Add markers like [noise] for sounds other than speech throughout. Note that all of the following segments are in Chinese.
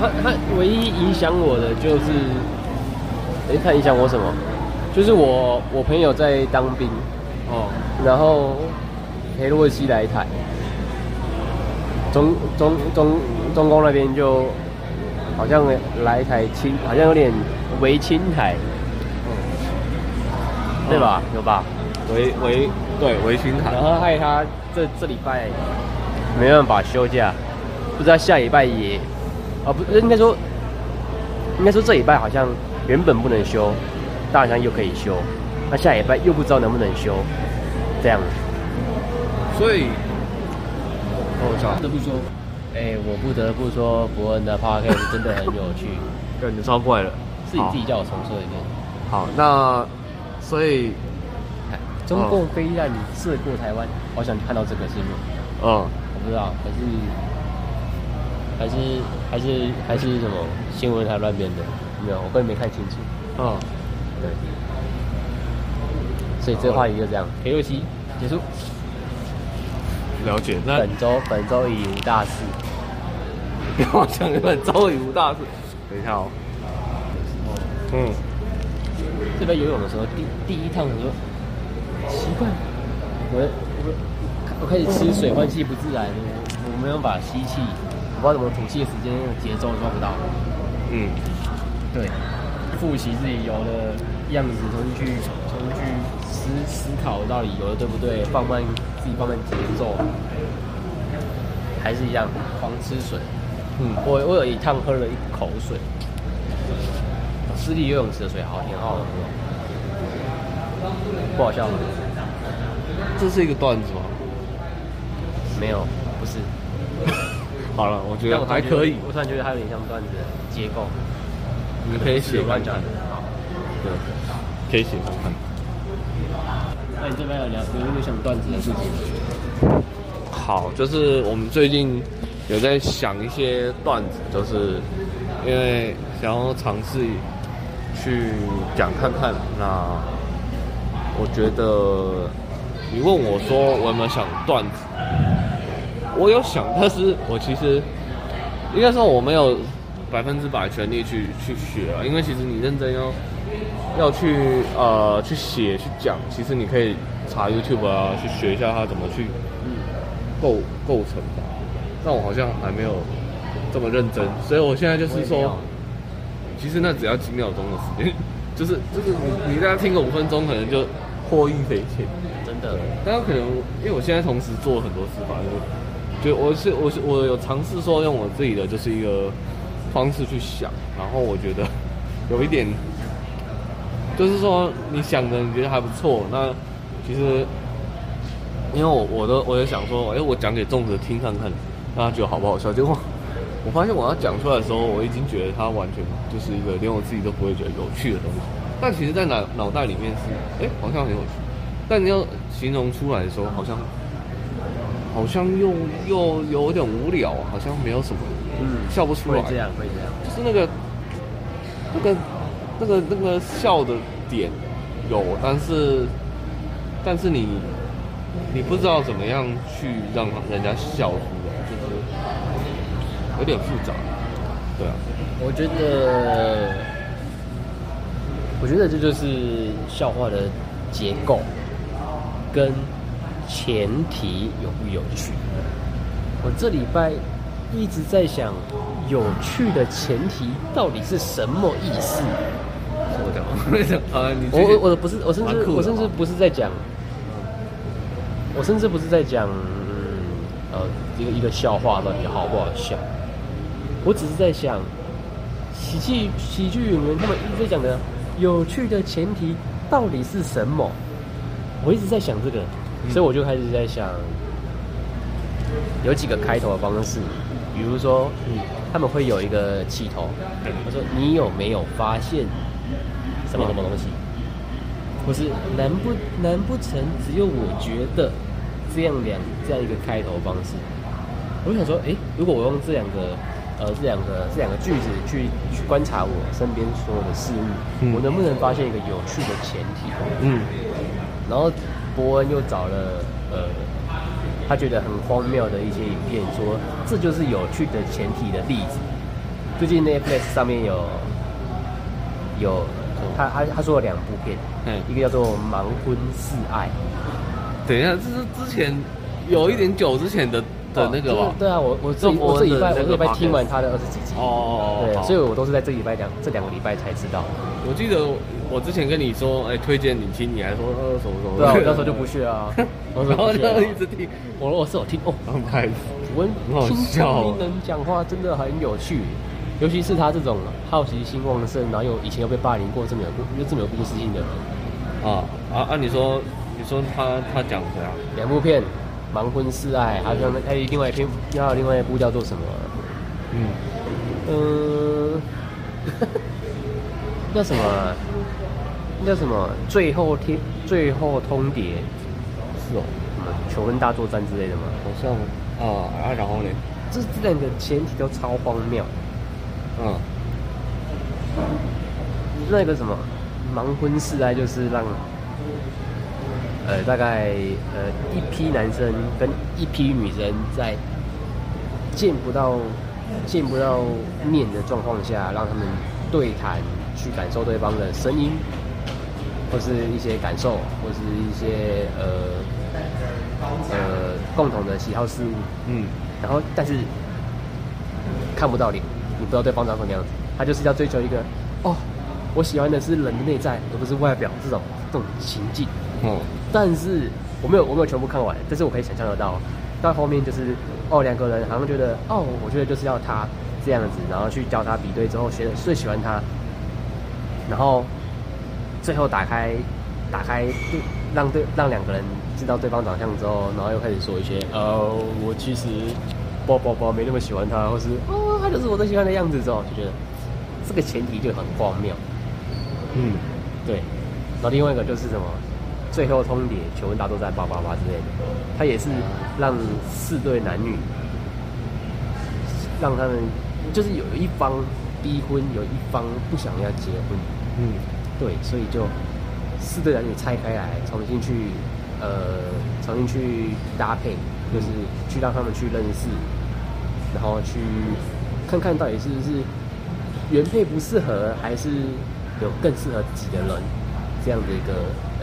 他他唯一影响我的就是，哎，他影响我什么？就是我我朋友在当兵，哦，然后裴洛西来台，中中中中共那边就好像来台青，好像有点围青台，对吧？有吧？围围对围青台。然，后害他这这礼拜没办法休假，不知道下礼拜也，啊不，应该说应该说这礼拜好像原本不能休，但好像又可以休，那下礼拜又不知道能不能休，这样。所以，我操不，得不说，哎、我不得不说，伯恩的 podcast 真的很有趣，[laughs] 感觉超怪了。是你自己叫我重说一遍。好，那所以，中共飞弹射过台湾，好想看到这个新闻。嗯，我不知道，可是还是还是还是什么新闻台乱编的？没有，我根本没看清楚。嗯，对，所以这个话题就这样。K 六七结束。了解。那本周本周已无大事。你好像有点遭遇无大事。等一下哦。嗯，这边游泳的时候，第第一趟我说奇怪，我我我开始吃水，换气不自然，我我没有办法吸气，我不知道怎么吐气的时间节奏抓不到。嗯，对，复习自己游的样子，重新去重新去思思考到底游的对不对，放慢自己放慢节奏，还是一样狂吃水。嗯我我有一趟喝了一口水，私立游泳池的水好挺，好好喝哦，不好笑吗？这是一个段子吗？没有，不是，好了，我觉得还可以，我突然觉得它有点像段子的结构，你可以写看看乱讲的。。好，对，可以写看看。那你这边有聊有没有想段子的事情？好，就是我们最近有在想一些段子，就是因为想要尝试去讲看看。那我觉得你问我说我有没有想段子，我有想，但是我其实应该说我没有百分之百全力去去学啊，因为其实你认真要要去呃去写去讲，其实你可以查 YouTube 啊，去学一下它怎么去构构成的。但我好像还没有这么认真，所以我现在就是说其实那只要几秒钟的时间，[laughs] 就是就是你你大家听个五分钟，可能就获益匪浅。真的，但有可能因为我现在同时做很多事吧，就就我是我是我有尝试说用我自己的就是一个方式去想，然后我觉得 [laughs] 有一点，就是说你想的你觉得还不错，那其实因为我我都我也想说，哎、我讲给粽子听看看，大家觉得好不好笑。结果我发现我要讲出来的时候，我已经觉得它完全就是一个连我自己都不会觉得有趣的东西。但其实，在脑脑袋里面是，哎、好像很有趣。但你要形容出来的时候，好像好像又又有点无聊，好像没有什么，嗯笑不出来。会这样，会这样。就是那个那个那个那个笑的点有，但是但是你你不知道怎么样去让人家笑出来，就是有点复杂。对啊，我觉得，我觉得这就是笑话的结构跟前提有不有趣。我这礼拜一直在想，有趣的前提到底是什么意思？[laughs] 我讲，我讲啊，你我不是，我甚至我甚至哦不是在讲，我甚至不是在讲，嗯，呃，一个一个笑话到底好不好笑，我只是在想，喜剧喜剧演员他们一直在讲的有趣的前提到底是什么？我一直在想这个，所以我就开始在想，有几个开头的方式，比如说，嗯，他们会有一个气头，他说你有没有发现什么什么东西？不是难不难不成只有我觉得这样两这样一个开头方式？我就想说，诶，如果我用这两个呃这两个这两个句子去去观察我身边所有的事物，嗯我能不能发现一个有趣的前提？嗯然后伯恩又找了呃他觉得很荒谬的一些影片，说这就是有趣的前提的例子，最近 Netflix 上面有有他他他说了两部片，嗯一个叫做《盲婚试爱》等一下，这是之前有一点久之前的的那个哦吧？对啊，我我这这我这礼拜我这礼拜听完他的二十几集，哦，对，所以我都是在这礼拜两这两个礼拜才知道。我记得我之前跟你说，哎，推荐你听，你还说呃什么什么，对啊，我那时候就不去啊，[laughs] 我然后就一直听，我我是有听哦，然后开始，我听笑聪明人讲话真的很有趣，尤其是他这种好奇心旺盛，然后有以前又被霸凌过这么有故又这么有故事性的人。啊啊啊！你说你说他他讲怎样？两部片，《盲婚试爱》，还有像还有另外一篇，还有另外一部叫做什么？嗯，嗯，[laughs] 叫什么叫什么？最后天，最后通牒，是哦，什么求婚大作战之类的吗？好像啊啊，然后呢？这这两个前提都超荒谬。嗯那个什么盲婚试爱，就是让呃大概呃一批男生跟一批女生在见不到见不到面的状况下，让他们对谈，去感受对方的声音，或是一些感受，或是一些呃呃共同的喜好事物，嗯。然后但是看不到脸，你不知道对方长什么样子，他就是要追求一个哦，我喜欢的是人的内在，而不是外表这种这种情境。哦但是我没有我没有全部看完，但是我可以想象得到，到后面就是哦两个人好像觉得哦，我觉得就是要他这样子，然后去教他比对之后，学最喜欢他，然后最后打开打开对让对让两个人知道对方长相之后，然后又开始说一些呃我其实不不不没那么喜欢他，或是哦他就是我最喜欢的样子之后，就觉得这个前提就很荒谬。嗯对，然后另外一个就是什么，最后通牒、求婚大作战、八八八之类的，他也是让四对男女，让他们就是有一方逼婚，有一方不想要结婚，嗯对，所以就四对男女拆开来，重新去呃重新去搭配，就是去让他们去认识，然后去看看到底是不是原配不适合，还是有更适合自己的人，这样的一个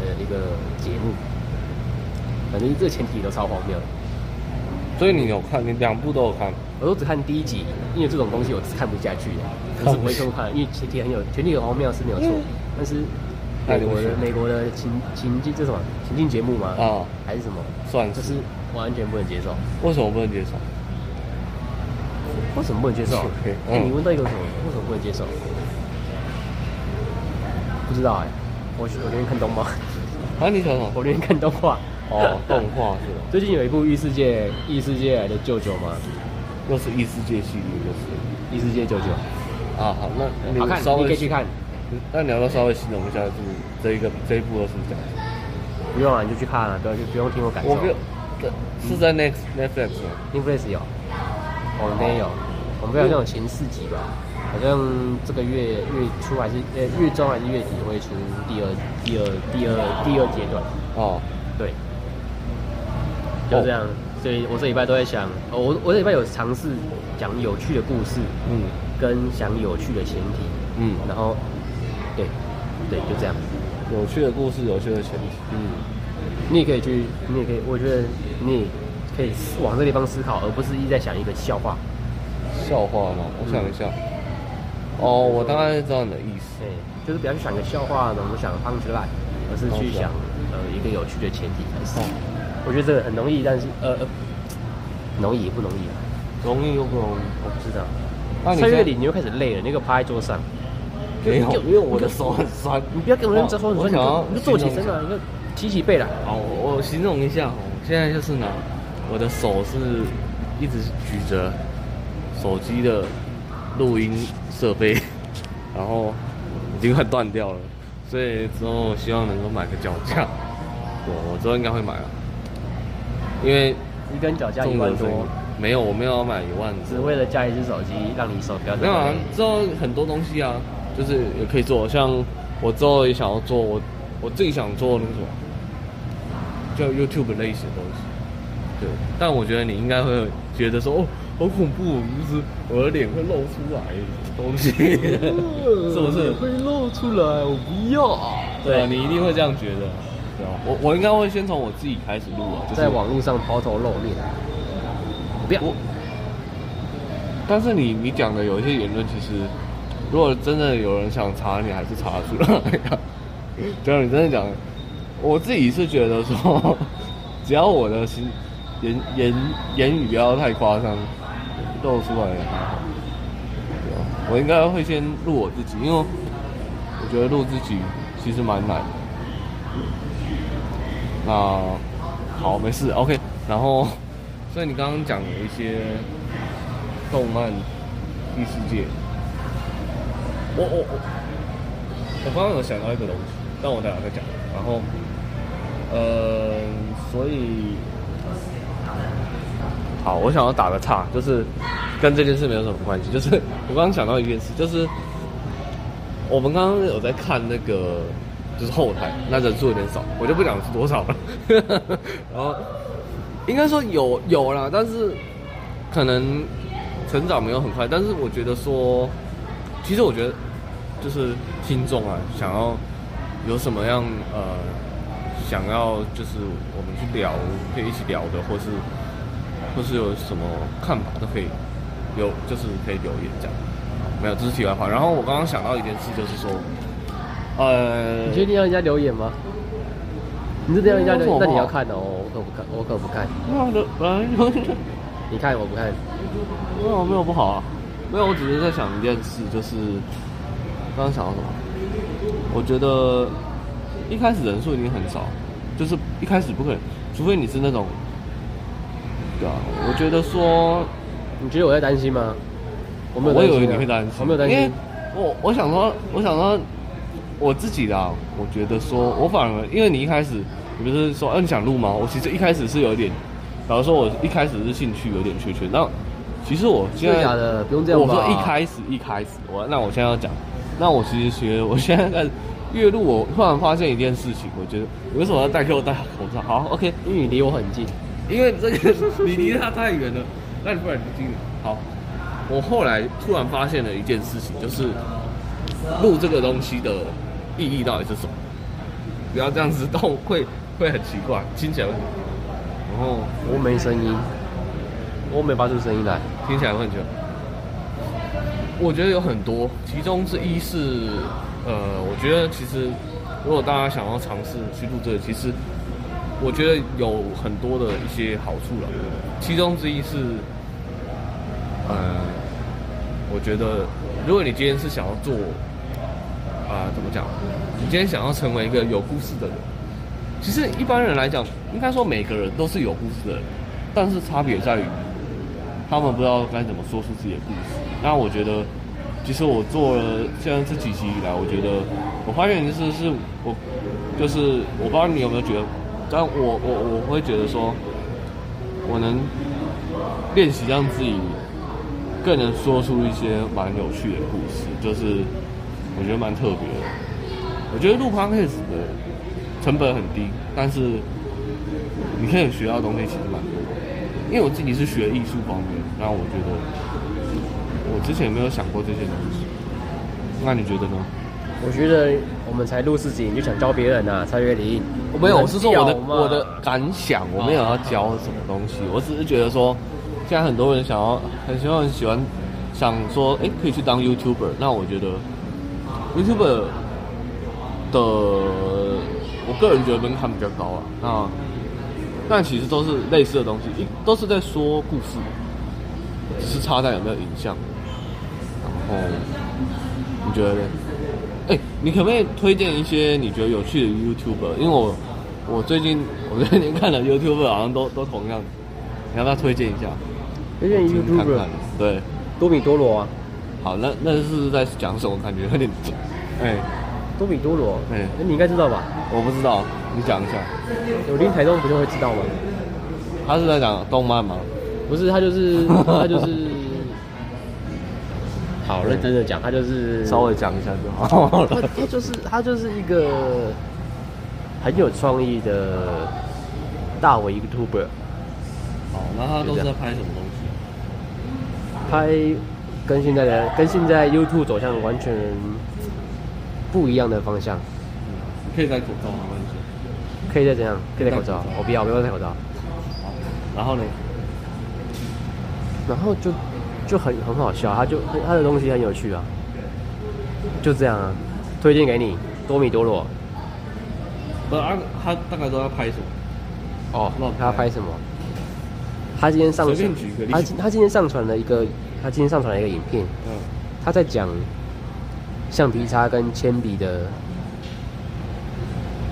呃一个节目。反正这前提都超荒谬的，所以你有看，你两部都有看。我都只看第一集，因为这种东西我是看不下去的，我是不会这么看，因为前提很有前提很荒谬是没有错，但是美国的美国的情情境这什么情境节目吗？啊，还是什么？算就是是完全不能接受。为什么不能接受？为什么不能接受？OK，[laughs] 你问到一个什么？为什么不能接受？不知道哎、我我那天看动漫，啊，你喜欢什么？我那天看动画。哦，动画是吧？[laughs] 最近有一部异世界异世界来的舅舅吗，又是异世界系列，就是。异世界舅舅，啊，好，那你好看，稍微你可以去看。那你要不要稍微形容一下，就是这一个这一部的是讲什么？不用啊，你就去看啊，不要就不用听我感受。我没有，这是在 Next Netflix 吗？Netflix 有，我们没有，我们好像有前四集吧，好像这个月月初还是呃月中还是月底会出第二第二第二第二阶段，哦，对，就这样。所以我这礼拜都在想，哦我我这礼拜有尝试讲有趣的故事，嗯跟想有趣的前提，嗯，然后对对就这样，有趣的故事，有趣的前提。嗯，你也可以去，你也可以，我觉得你也可以往这地方思考，而不是一直在想一个笑话。笑话吗？我想一下。哦，我大概知道你的意思。对，就是不要去想个笑话，怎么想 punch line，而是去想呃一个有趣的前提开始。我觉得这个很容易，但是呃呃，容易也不容易啊，容易又不容易。我不知道。那你现在三月底你又开始累了，那个趴在桌上，没有，因为我的手很酸。你不要跟我认真说，你说你我想要你就坐起身啊，你就提起背来。好，我我形容一下哦，现在就是呢，我的手是一直举着手机的录音设备，[laughs] 然后已经快断掉了，所以之后希望能够买个脚架。我我之后应该会买了，因为一根脚架一万多没有，我没有要买一万只为了加一只手机，让你手不要这没有啊。，之后很多东西啊，就是也可以做，像我之后也想要做，我我自己想做那个什么，叫 YouTube 类型的东西。对，但我觉得你应该会觉得说，哦，好恐怖，就是我的脸会露出来东西，[laughs] 是不是？会露出来？我不要。对啊，你一定会这样觉得，对啊。我我应该会先从我自己开始录啊，就是在网络上抛头露面。不要。但是你你讲的有一些言论，其实如果真的有人想查你，还是查得出来呀。[laughs] 就像你真的讲，我自己是觉得说，[laughs] 只要我的心言言言语不要太夸张，露出来也还好。对啊，我应该会先录我自己，因为我觉得录自己其实蛮难的。那好，没事，OK。然后，所以你刚刚讲了一些动漫异世界，我我我我刚刚有想到一个东西，但我等下再讲。然后，呃，所以好，我想要打个岔，就是跟这件事没有什么关系。就是我刚刚想到一件事，就是我们刚刚有在看那个，就是后台，那人数有点少，我就不讲是多少了。[laughs] 然后应该说有有啦，但是可能成长没有很快。但是我觉得说，其实我觉得就是听众啊，想要有什么样呃，想要就是我们去聊，可以一起聊的，或是或是有什么看法都可以有，就是可以留言这样。没有，这是题外话。然后我刚刚想到一件事，就是说，呃，你确定要人家留言吗？你是这样人家留言，那你要看哦，我可不看，我可不看。没有的，你看我不看。没有没有不好啊，没有，我只是在想一件事，就是刚刚想到什么？我觉得一开始人数一定很少，就是一开始不可能，除非你是那种，对啊，我觉得说，你觉得我在担心吗？我没有我以担心啊、为你会担心，我没有担因为心。我我想说，我想说我自己啦，我觉得说，我反而因为你一开始你不是说，嗯、你想录吗？我其实一开始是有点，假如说我一开始是兴趣有点缺缺，那其实我现在的假的？不用这样。我说一开始一开始，我那我现在要讲，那我其实学，我现在在月录，我突然发现一件事情，我觉得你为什么要戴给我戴口罩？好，OK，因为你离我很近。因为这个你离他太远了，那你不然你近好。我后来突然发现了一件事情，就是录这个东西的意义到底是什么？不要这样子动，会会很奇怪，听起来会很，然后我没声音，我没发出声音来。听起来会很奇怪。我觉得有很多，其中之一是，呃，我觉得其实如果大家想要尝试去录这个，其实我觉得有很多的一些好处了。其中之一是，呃，我觉得如果你今天是想要做，啊、怎么讲？你今天想要成为一个有故事的人，其实一般人来讲，应该说每个人都是有故事的人，但是差别在于。他们不知道该怎么说出自己的故事。那我觉得，其实我做了现在这几集以来，我觉得我发现就是是我就是我不知道你有没有觉得，但我我我会觉得说，我能练习让自己更能说出一些蛮有趣的故事，就是我觉得蛮特别的。我觉得录 podcast 的成本很低，但是你可以学到东西其实蛮多。因为我自己是学艺术方面，然后我觉得我之前没有想过这些东西。那你觉得呢？我觉得我们才录四集你就想教别人啊，蔡月玲。没有，我是说我的我的感想，我没有要教什么东西，我只是觉得说，现在很多人想要很希望很喜欢想说，哎、可以去当 YouTuber。那我觉得 YouTuber 的，我个人觉得门槛比较高啊。那但其实都是类似的东西，一都是在说故事，只是差在有没有影像。然后你觉得呢？哎、你可不可以推荐一些你觉得有趣的 YouTuber？因为我我最近 [laughs] 我最近看的 YouTuber 好像都都同样，你要不要推荐一下？推荐听看 YouTuber 看。对，多米多罗啊，好，那那是在讲什么？感觉有点，哎、多米多罗，哎那你应该知道吧？我不知道，你讲一下。有听台东不就会知道吗？他是在讲动漫吗？不是，他就是 [laughs] 他就是，好认真的讲，他就是稍微讲一下就好他了。他就是他就是一个很有创意的大伟 YouTuber，好，那他都是在拍什么东西？拍跟现在的跟现在 YouTube 走向完全不一样的方向。你可以戴口罩吗？没关系。可以再怎样？可以戴口罩口罩？我不要，我不要戴口罩。好，然后呢？然后就就很很好笑，他就他的东西很有趣啊，就这样啊，推荐给你多米多罗不是啊，他大概都要拍什么？哦乱，他要拍。什么？他今天上传他今他今天上传了一个他今天上传了一个影片，嗯，他在讲橡皮擦跟铅笔的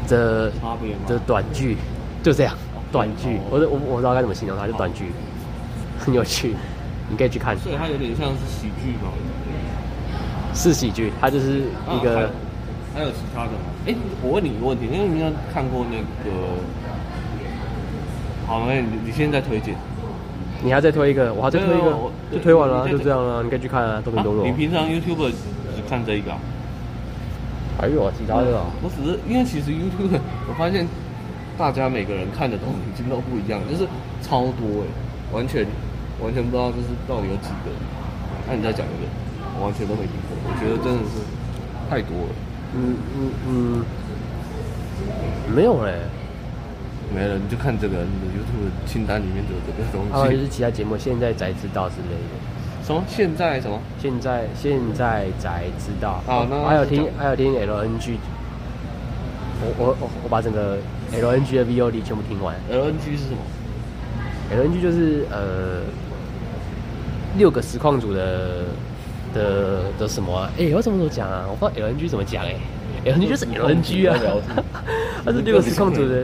的差别吗？的短剧，就这样短剧。哦，我我我不知道该怎么形容它，就短剧，[laughs] 很有趣，你可以去看，所以它有点像是喜剧嘛。是喜剧，它就是一啊个。还还有其他的吗？哎，我问你一个问题，因为你应该看过那个，好，那你你现在推荐？你还再推一个，我还再推一个就推完了啊，就这样了，你可以去看啊，多米多罗。你平常 YouTube 只看这一个啊？还有其他的啊，我只是因为其实 YouTube 我发现大家每个人看的东西已经都不一样，就是超多哎，完全完全不知道就是到底有几个。那你再讲一个，我完全都没听过，我觉得真的是太多了。嗯嗯嗯，没有嘞，没了，你就看这个，你的 YouTube 清单里面就有这个东还有就。是其他节目现在才知道之类的，什么？现在什么？现在现在才知道。好那还有听还有听 LNG，我我我我把整个 LNG 的 VOD 全部听完。LNG 是什么？LNG 就是呃六个实况组的的的什么啊？哎、我怎么怎么讲啊？我不知道 LNG 怎么讲哎、LNG 就是 LNG 啊在聊天，[laughs] 它是六个实况组的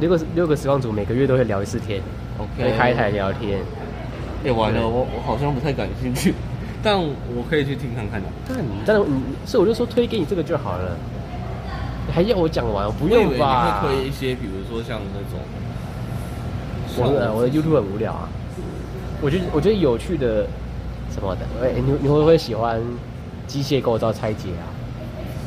六个六个实况组每个月都会聊一次天 OK 会开台聊天。哎、完了，我我好像不太感兴趣，[laughs] 但我可以去听看看的。但但是你所以我就说推给你这个就好了，你还要我讲完？不用吧你？会推一些，比如说像那种，我的我的 YouTube 很无聊啊。我觉得我觉得有趣的什么的，哎、你你会不会喜欢机械构造拆解啊？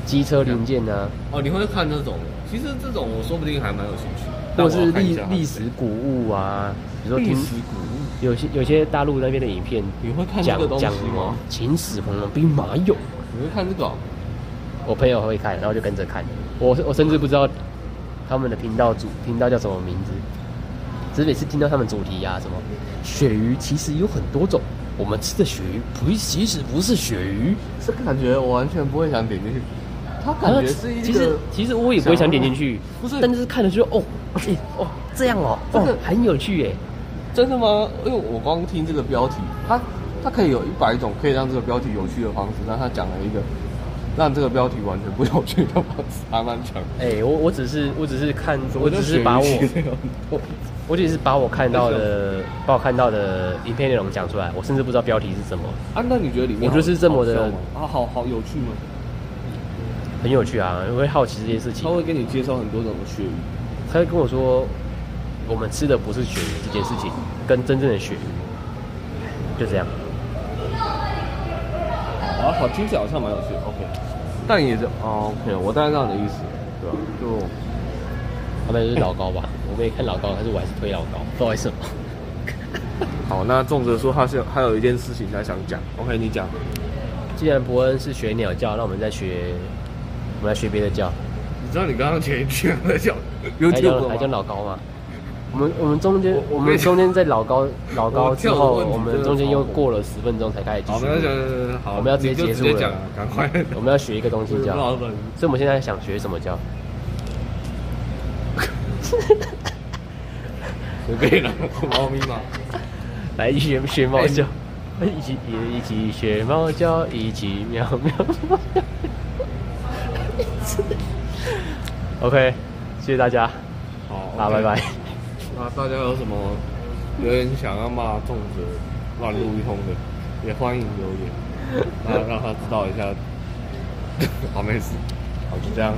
机车零件呢、哦，你会看这种。其实这种我说不定还蛮有兴趣，但或者是历历史古物啊？比如说听历史古物，有些有些大陆那边的影片你会看这讲个东西吗？秦始皇的兵马俑，你会看这个哦、我朋友会看，然后就跟着看。我我甚至不知道他们的频道主频道叫什么名字，只是每次听到他们主题啊、什么鳕鱼其实有很多种，我们吃的鳕鱼不其实不是鳕鱼，这个感觉我完全不会想点进去。它感觉是一个，其实其实我也不会想点进去，不是但是看了就哦，哎哦这样哦，这个哦很有趣耶。真的吗？因为我光听这个标题，它它可以有一百种可以让这个标题有趣的方式，但它讲了一个让这个标题完全不有趣的方式，还蛮强。哎、我我只是我只是看，我只是把我我只是把我看到的把我看到的影片内容讲出来，我甚至不知道标题是什么，啊，那你觉得里面我就是这么的啊，好好有趣吗？很有趣啊，我会好奇这些事情他。会跟你介绍很多种的鳕鱼，他会跟我说，我们吃的不是鳕鱼这件事情，跟真正的鳕鱼，就这样。啊，好听起来好像蛮有趣的。OK，但也是哦，OK，我大概知道你的意思，对吧？就他们是老高吧，[laughs] 我们也看老高，但是我还是推老高，不知道为什么。[laughs] 好，那重则说他是还有一件事情他想讲，OK，你讲。既然伯恩是学鸟叫，那我们再学，我们来学别的叫，你知道你刚刚前一句在叫还叫还叫？老高吗？我们我们中间我我们中间在老高老高之后，我们中间又过了十分钟才开始继好，续没关系录。，好，我们要直接结束了赶快。我们要学一个东西叫，所以我们现在想学什么叫？[laughs] 随便了，猫咪嘛。来一起学学猫叫哎，一起一起学猫叫，一起喵喵。OK，谢谢大家，好，好，拜拜。。那大家有什么留言想要骂粽子乱录一通的，也欢迎留言，那让他知道一下。[laughs] 好，没事，好，就这样。